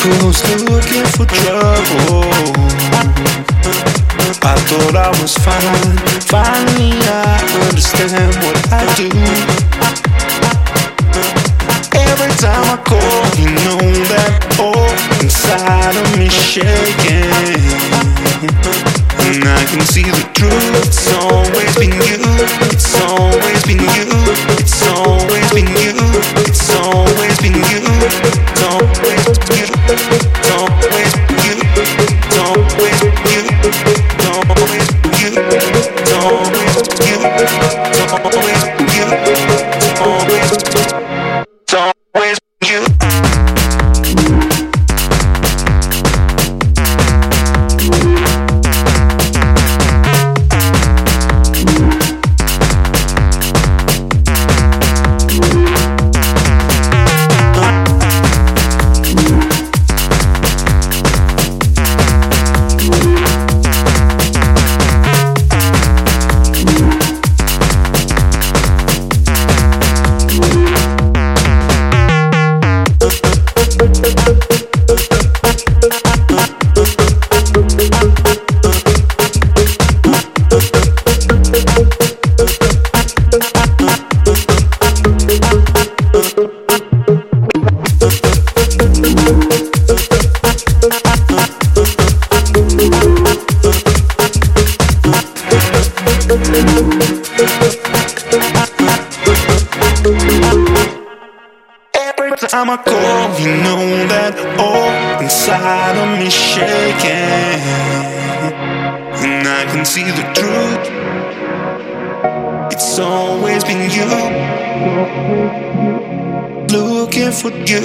close still looking for trouble. I thought I was fine. Finally, I understand what I do. Every time I call, you know that all inside of me shaking. You my core, you know that all inside of me shaking. And I can see the truth. It's always been you. Looking for you.